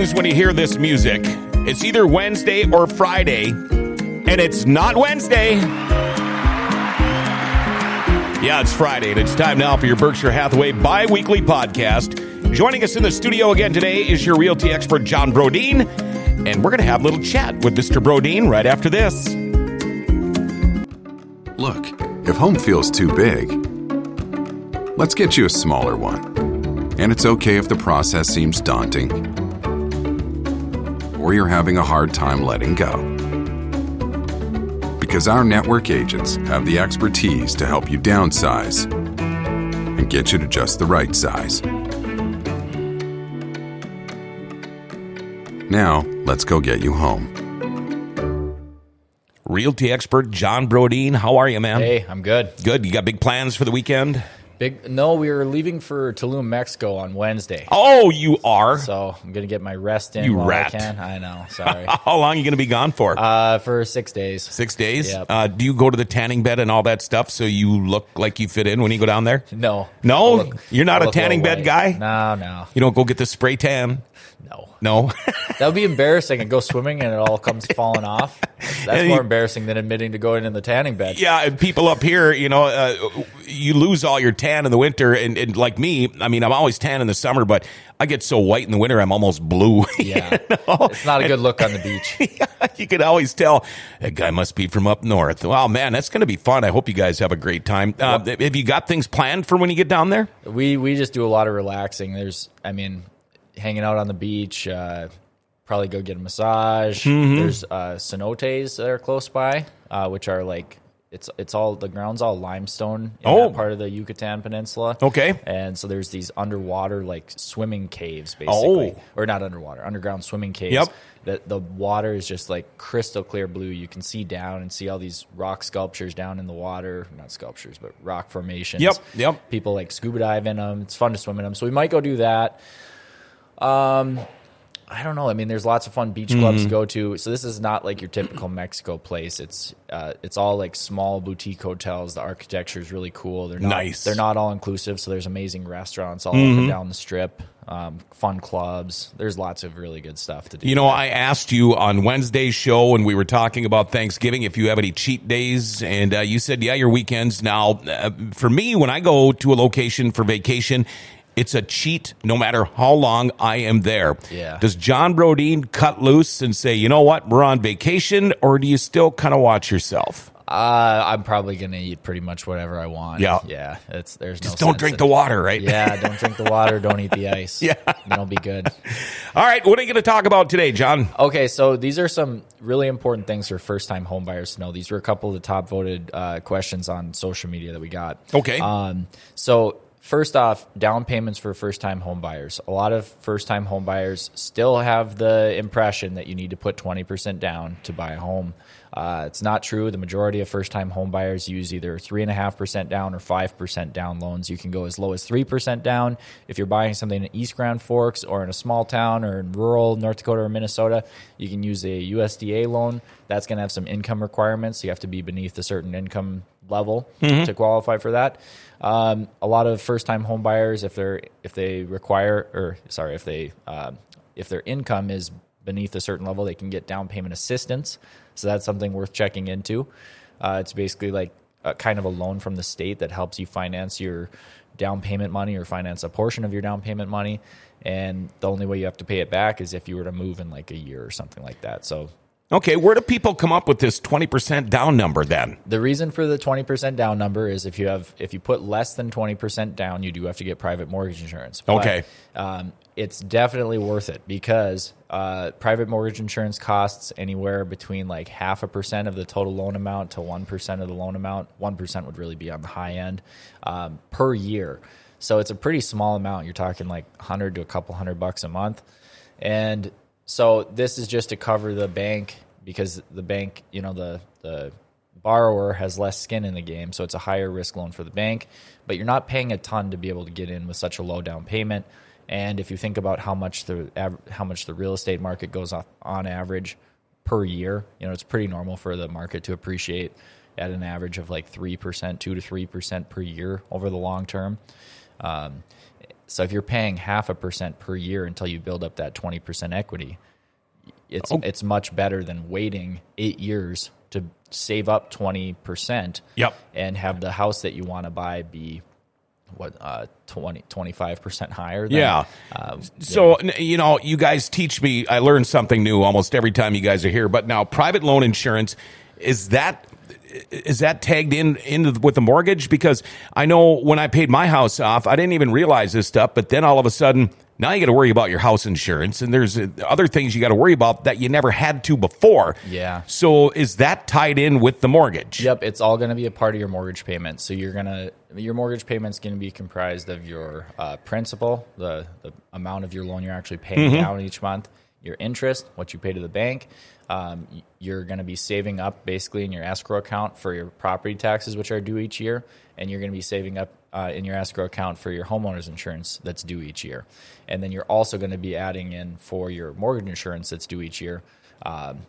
when you hear this music it's either Wednesday or Friday, and it's not Wednesday. Yeah, it's Friday, and it's time now for your Berkshire Hathaway bi weekly podcast. Joining us in the studio again today is your realty expert, John Brodeen, and we're going to have a little chat with Mr. Brodeen right after this. Look, if home feels too big, let's get you a smaller one. And it's okay if the process seems daunting or you're having a hard time letting go. Because our network agents have the expertise to help you downsize and get you to just the right size. Now, let's go get you home. Realty expert John Brodeen, how are you, man? Hey, I'm good. Good. You got big plans for the weekend? Big. No, we are leaving for Tulum, Mexico on Wednesday. Oh, you are. So I'm gonna get my rest in You while rat. I can. I know. Sorry. How long are you going to be gone for? uh, for six days. Six days. Yep. Uh, do you go to the tanning bed and all that stuff so you look like you fit in when you go down there? No. No? Look- You're not I a tanning bed guy? No, no, You don't go get the spray tan? No. No. That would be embarrassing. And go swimming and it all comes falling off. That's And more you- embarrassing than admitting to going in the tanning bed. yeah, and people up here, you know, uh, you lose all your tan in the winter. And, and like me, I mean, I'm always tan in the summer, but I get so white in the winter, I'm almost blue. Yeah. It's not a good look on the beach. you could always tell that guy must be from up north. Wow, man, that's going to be fun. I hope you guys have a great time. Uh, have you got things planned for when you get down there? We we just do a lot of relaxing. There's, I mean, hanging out on the beach. Uh, probably go get a massage. Mm-hmm. There's uh, cenotes that are close by, uh, which are like it's it's all the ground's all limestone in Oh. that part of the Yucatan Peninsula. Okay. and so there's these underwater like swimming caves, basically, Oh. or not underwater, underground swimming caves. Yep. That the water is just like crystal clear blue. You can see down and see all these rock sculptures down in the water. Not sculptures, but rock formations. Yep, yep. People like scuba dive in them. It's fun to swim in them. So we might go do that. Um, I don't know. I mean, there's lots of fun beach clubs Mm-hmm. to go to. So this is not like your typical Mexico place. It's uh, it's all like small boutique hotels. The architecture is really cool. They're not, Nice. They're not all inclusive. So there's amazing restaurants all Mm-hmm. up and down the strip. Um, fun clubs. There's lots of really good stuff to do. You know, I asked you on Wednesday's show when we were talking about Thanksgiving if you have any cheat days, and uh, you said, yeah, your weekends. Now, uh, for me, when I go to a location for vacation, it's a cheat no matter how long I am there. Yeah. Does John Brodeen cut loose and say, you know what, we're on vacation, or do you still kind of watch yourself? Uh, I'm probably gonna eat pretty much whatever I want. Yeah. yeah. It's there's Just no don't drink in- the water, right? Yeah, don't drink the water. Don't eat the ice. Yeah. then it'll be good. All right, what are you going to talk about today, John? Okay, so these are some really important things for first time homebuyers to know. These were a couple of the top voted uh, questions on social media that we got. Okay. Um, so, first off, down payments for first time homebuyers. A lot of first time homebuyers still have the impression that you need to put 20% down to buy a home. Uh, it's not true. The majority of first time homebuyers use either 3.5% down or 5% down loans. You can go as low as 3% down. If you're buying something in East Grand Forks or in a small town or in rural North Dakota or Minnesota, you can use a USDA loan. That's going to have some income requirements. You have to be beneath a certain income level to qualify for that. Um, a lot of first-time home buyers, if they're if they require or sorry, if they um, if their income is beneath a certain level, they can get down payment assistance. So that's something worth checking into. Uh, it's basically like a kind of a loan from the state that helps you finance your down payment money or finance a portion of your down payment money. And the only way you have to pay it back is if you were to move in like a year or something like that. So Okay, where do people come up with this 20% down number then? The reason for the 20% down number is if you have if you put less than 20% down, you do have to get private mortgage insurance. But, Okay. um, it's definitely worth it because uh, private mortgage insurance costs anywhere between like half a percent of the total loan amount to 1% of the loan amount. 1% would really be on the high end um, per year. So it's a pretty small amount. You're talking like 100 to a couple hundred bucks a month. And so this is just to cover the bank because the bank, you know, the the borrower has less skin in the game, so it's a higher risk loan for the bank, but you're not paying a ton to be able to get in with such a low down payment. And if you think about how much the how much the real estate market goes off on average per year, you know, it's pretty normal for the market to appreciate at an average of like 3%, 2 to 3% per year over the long term. Um, So if you're paying half a percent per year until you build up that 20% equity, it's Oh. it's much better than waiting 8 years to save up 20% Yep. and have the house that you want to buy be what uh 20 25% higher than, Yeah. uh, So, you know, you guys teach me, I learn something new almost every time you guys are here. But now, private loan insurance, is that. Is that tagged in into with the mortgage? Because I know when I paid my house off, I didn't even realize this stuff. But then all of a sudden, now you got to worry about your house insurance, and there's uh, other things you got to worry about that you never had to before. Yeah. So is that tied in with the mortgage? Yep, it's all going to be a part of your mortgage payment. So you're gonna your mortgage payment's going to be comprised of your uh, principal, the the amount of your loan you're actually paying down each month, your interest, what you pay to the bank. Um, you're going to be saving up basically in your escrow account for your property taxes, which are due each year, and you're going to be saving up uh, in your escrow account for your homeowner's insurance that's due each year, and then you're also going to be adding in for your mortgage insurance that's due each year. Um,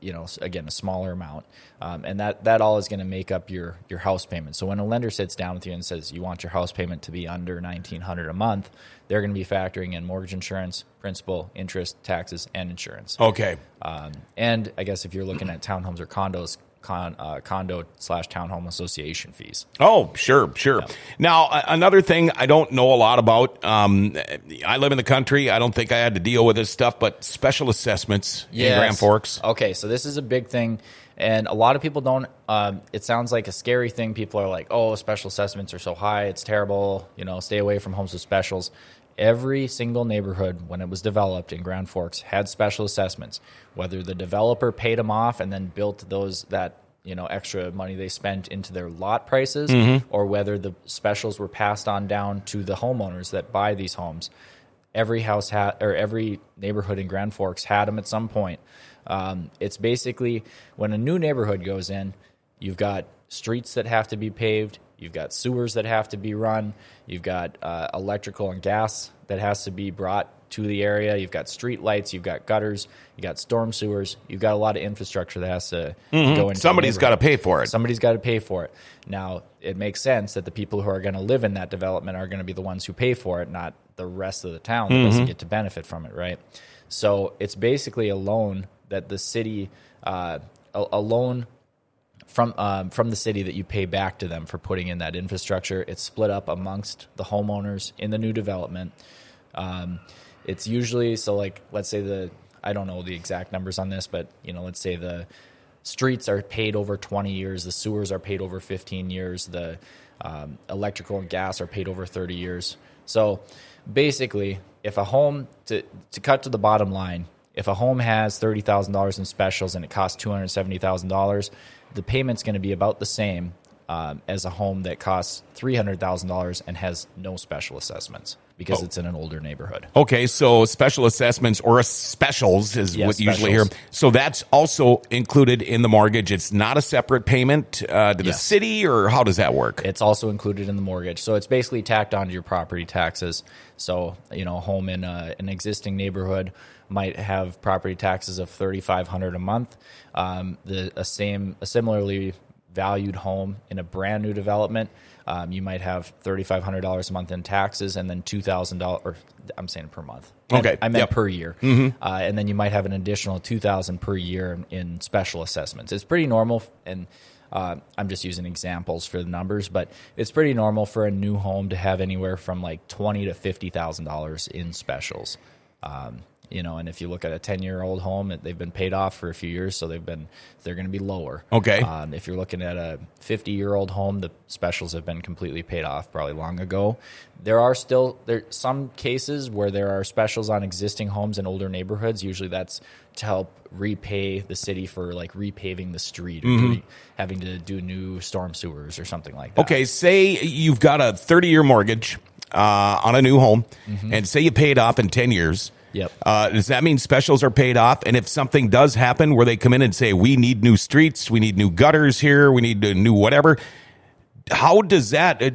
you know again a smaller amount um, and that that all is going to make up your your house payment so when a lender sits down with you and says you want your house payment to be under 1900 a month they're going to be factoring in mortgage insurance principal interest taxes and insurance Okay. um, and i guess if you're looking at townhomes or condos con, uh, condo slash townhome association fees Oh, sure, sure. Now, a- another thing I don't know a lot about. Um, I live in the country. I don't think I had to deal with this stuff, but special assessments in Grand Forks. Okay, so this is a big thing, and a lot of people don't. Um, it sounds like a scary thing. People are like, "Oh, special assessments are so high; it's terrible." You know, stay away from homes with specials. Every single neighborhood, when it was developed in Grand Forks, had special assessments. Whether the developer paid them off and then built those that you know extra money they spent into their lot prices, or whether the specials were passed on down to the homeowners that buy these homes every house had or every neighborhood in Grand Forks had them at some point. Um, it's basically when a new neighborhood goes in, you've got streets that have to be paved, you've got sewers that have to be run, you've got uh, electrical and gas that has to be brought to the area, you've got street lights, you've got gutters, You've got storm sewers, you've got a lot of infrastructure that has to go into. Mm-hmm. Somebody's got to pay for it. Somebody's got to pay for it. Now, it makes sense that the people who are going to live in that development are going to be the ones who pay for it, not the rest of the town that doesn't get to benefit from it, right? So it's basically a loan that the city, uh, a, a loan from um, from the city that you pay back to them for putting in that infrastructure. It's split up amongst the homeowners in the new development. Um, it's usually so like let's say the I don't know the exact numbers on this, but you know let's say the streets are paid over 20 years, the sewers are paid over 15 years, the um, electrical and gas are paid over 30 years. So basically, if a home to to cut to the bottom line, if a home has thirty thousand dollars in specials and it costs two hundred seventy thousand dollars, the payment's going to be about the same um, as a home that costs three hundred thousand dollars and has no special assessments because it's in an older neighborhood. Okay, so special assessments or specials is Yeah, what you usually hear. So that's also included in the mortgage. It's not a separate payment uh, to the Yes. city, or how does that work? It's also included in the mortgage, so it's basically tacked onto your property taxes. So you know, a home in a, an existing neighborhood might have property taxes of thirty five hundred a month. Um, the a same a similarly valued home in a brand new development, um, you might have thirty five hundred dollars a month in taxes, and then two thousand dollars. Or I'm saying per month. Okay, I, meant yep. per year, uh, and then you might have an additional two thousand per year in, in special assessments. It's pretty normal, and uh, I'm just using examples for the numbers, but it's pretty normal for a new home to have anywhere from like twenty to fifty thousand dollars in specials. Um, you know, and if you look at a ten year old home, they've been paid off for a few years, so they've been they're going to be lower. Okay. Um, if you're looking at a 50 year old home, the specials have been completely paid off probably long ago. There are still there some cases where there are specials on existing homes in older neighborhoods. Usually that's to help repay the city for like repaving the street or Mm-hmm. having to do new storm sewers or something like that. Okay, say you've got a 30 year mortgage uh, on a new home, and say you pay it off in 10 years. Yep. Uh, does that mean specials are paid off? And if something does happen where they come in and say, we need new streets, we need new gutters here, we need a new whatever, how does that uh,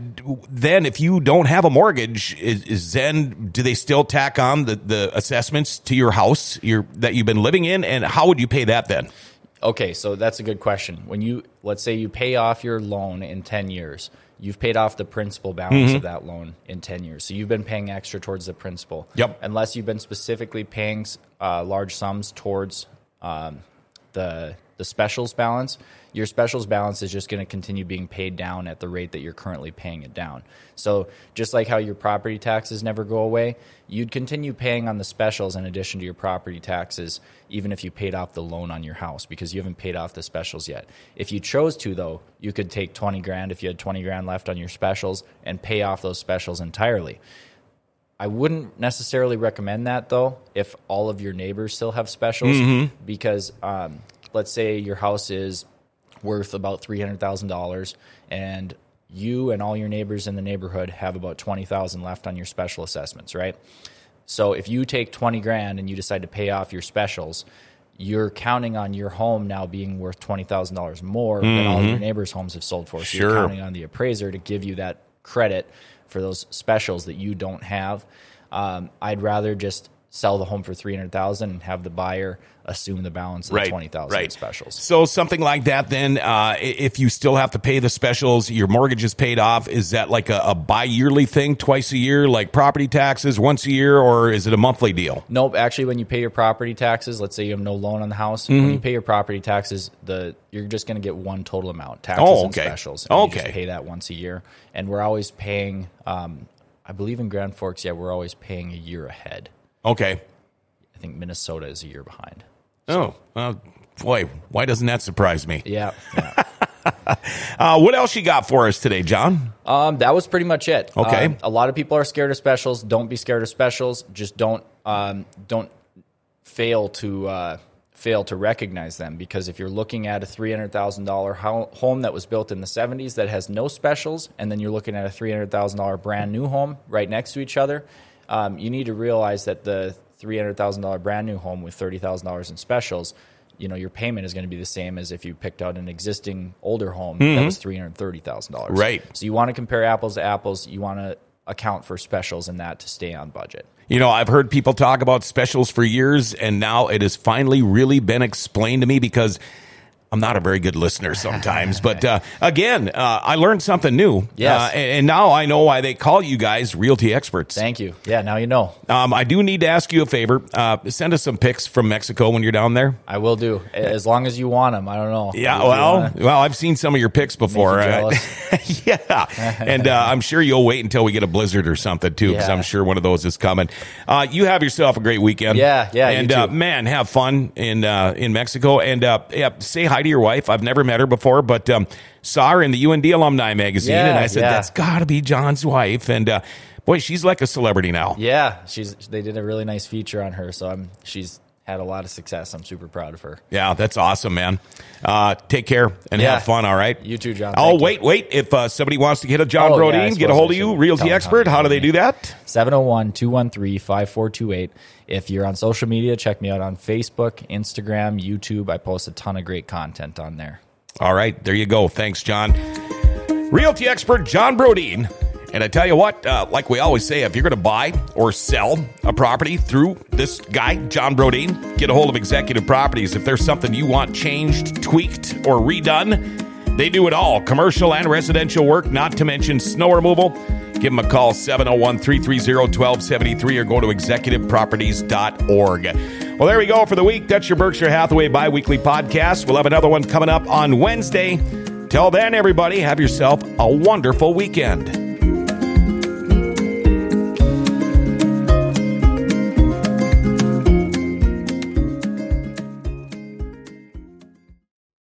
then, if you don't have a mortgage, is, is then do they still tack on the, the assessments to your house your, that you've been living in? And how would you pay that then? Okay, so that's a good question. When you let's say you pay off your loan in 10 years, you've paid off the principal balance of that loan in 10 years. So you've been paying extra towards the principal. Yep. Unless you've been specifically paying uh, large sums towards um, the the specials balance, your specials balance is just going to continue being paid down at the rate that you're currently paying it down. So just like how your property taxes never go away, you'd continue paying on the specials in addition to your property taxes, even if you paid off the loan on your house because you haven't paid off the specials yet. If you chose to, though, you could take 20 grand if you had 20 grand left on your specials and pay off those specials entirely. I wouldn't necessarily recommend that though if all of your neighbors still have specials because um, let's say your house is worth about three hundred thousand dollars and you and all your neighbors in the neighborhood have about twenty thousand left on your special assessments, right? So if you take twenty grand and you decide to pay off your specials, you're counting on your home now being worth twenty thousand dollars more than all your neighbors' homes have sold for. So Sure. you're counting on the appraiser to give you that credit for those specials that you don't have. Um, I'd rather just sell the home for three hundred thousand and have the buyer assume the balance of the twenty thousand in specials. So something like that. Then, uh, if you still have to pay the specials, your mortgage is paid off. Is that like a, a bi-yearly thing, twice a year, like property taxes, once a year, or is it a monthly deal? Nope. Actually, when you pay your property taxes, let's say you have no loan on the house, when Mm-hmm. you pay your property taxes, the you're just going to get one total amount, taxes Oh, and okay. specials. And You Okay. just pay that once a year, and we're always paying. Um, I believe in Grand Forks, yeah, we're always paying a year ahead. Okay. I think Minnesota is a year behind. Oh, uh, boy, why doesn't that surprise me? Yeah. yeah. Uh, what else you got for us today, John? Um, that was pretty much it. Okay. Um, a lot of people are scared of specials. Don't be scared of specials. Just don't um, don't fail to uh, fail to recognize them because if you're looking at a three hundred thousand dollar home that was built in the seventies that has no specials, and then you're looking at a three hundred thousand dollar brand new home right next to each other, um, you need to realize that the three hundred thousand dollar brand new home with thirty thousand dollars in specials. You know your payment is going to be the same as if you picked out an existing older home that was three hundred thirty thousand dollars. Right. So you want to compare apples to apples. You want to account for specials in that to stay on budget. You know, I've heard people talk about specials for years, and now it has finally really been explained to me because I'm not a very good listener sometimes. but uh, again, uh, I learned something new. Yes. Uh, and, and now I know why they call you guys realty experts. Thank you. Yeah, now you know. Um, I do need to ask you a favor. Uh, send us some pics from Mexico when you're down there. I will do as long as you want them. I don't know. Yeah, well, wanna- well, I've seen some of your pics before. Uh, yeah, and uh, I'm sure you'll wait until we get a blizzard or something too, because Yeah. I'm sure one of those is coming. Uh, you have yourself a great weekend. Yeah, yeah, you and uh, man, have fun in uh, in Mexico, and uh, yeah, say hi to your wife. I've never met her before, but um, saw her in the UND alumni magazine, Yeah, and I said yeah. that's got to be John's wife, and uh, boy, she's like a celebrity now. yeah, she's. They did a really nice feature on her, so I'm. She's had a lot of success. I'm super proud of her. Yeah, that's awesome, man. Uh, take care and Yeah. have fun. All right. You too, John. Oh, Thank you. wait, wait. If uh, somebody wants to get a John Oh, yeah, get a hold of you, Realty how Expert. How do they do that? 701 213 5428. If you're on social media, check me out on Facebook, Instagram, YouTube. I post a ton of great content on there. All right, there you go. Thanks, John. Realty expert John Brodeen. And I tell you what, uh, like we always say, if you're going to buy or sell a property through this guy, John Brodeen, get a hold of Executive Properties. If there's something you want changed, tweaked, or redone, they do it all commercial and residential work, not to mention snow removal. Give them a call 701 330 1273 or go to executiveproperties.org. Well, there we go for the week. That's your Berkshire Hathaway bi weekly podcast. We'll have another one coming up on Wednesday. Till then, everybody, have yourself a wonderful weekend.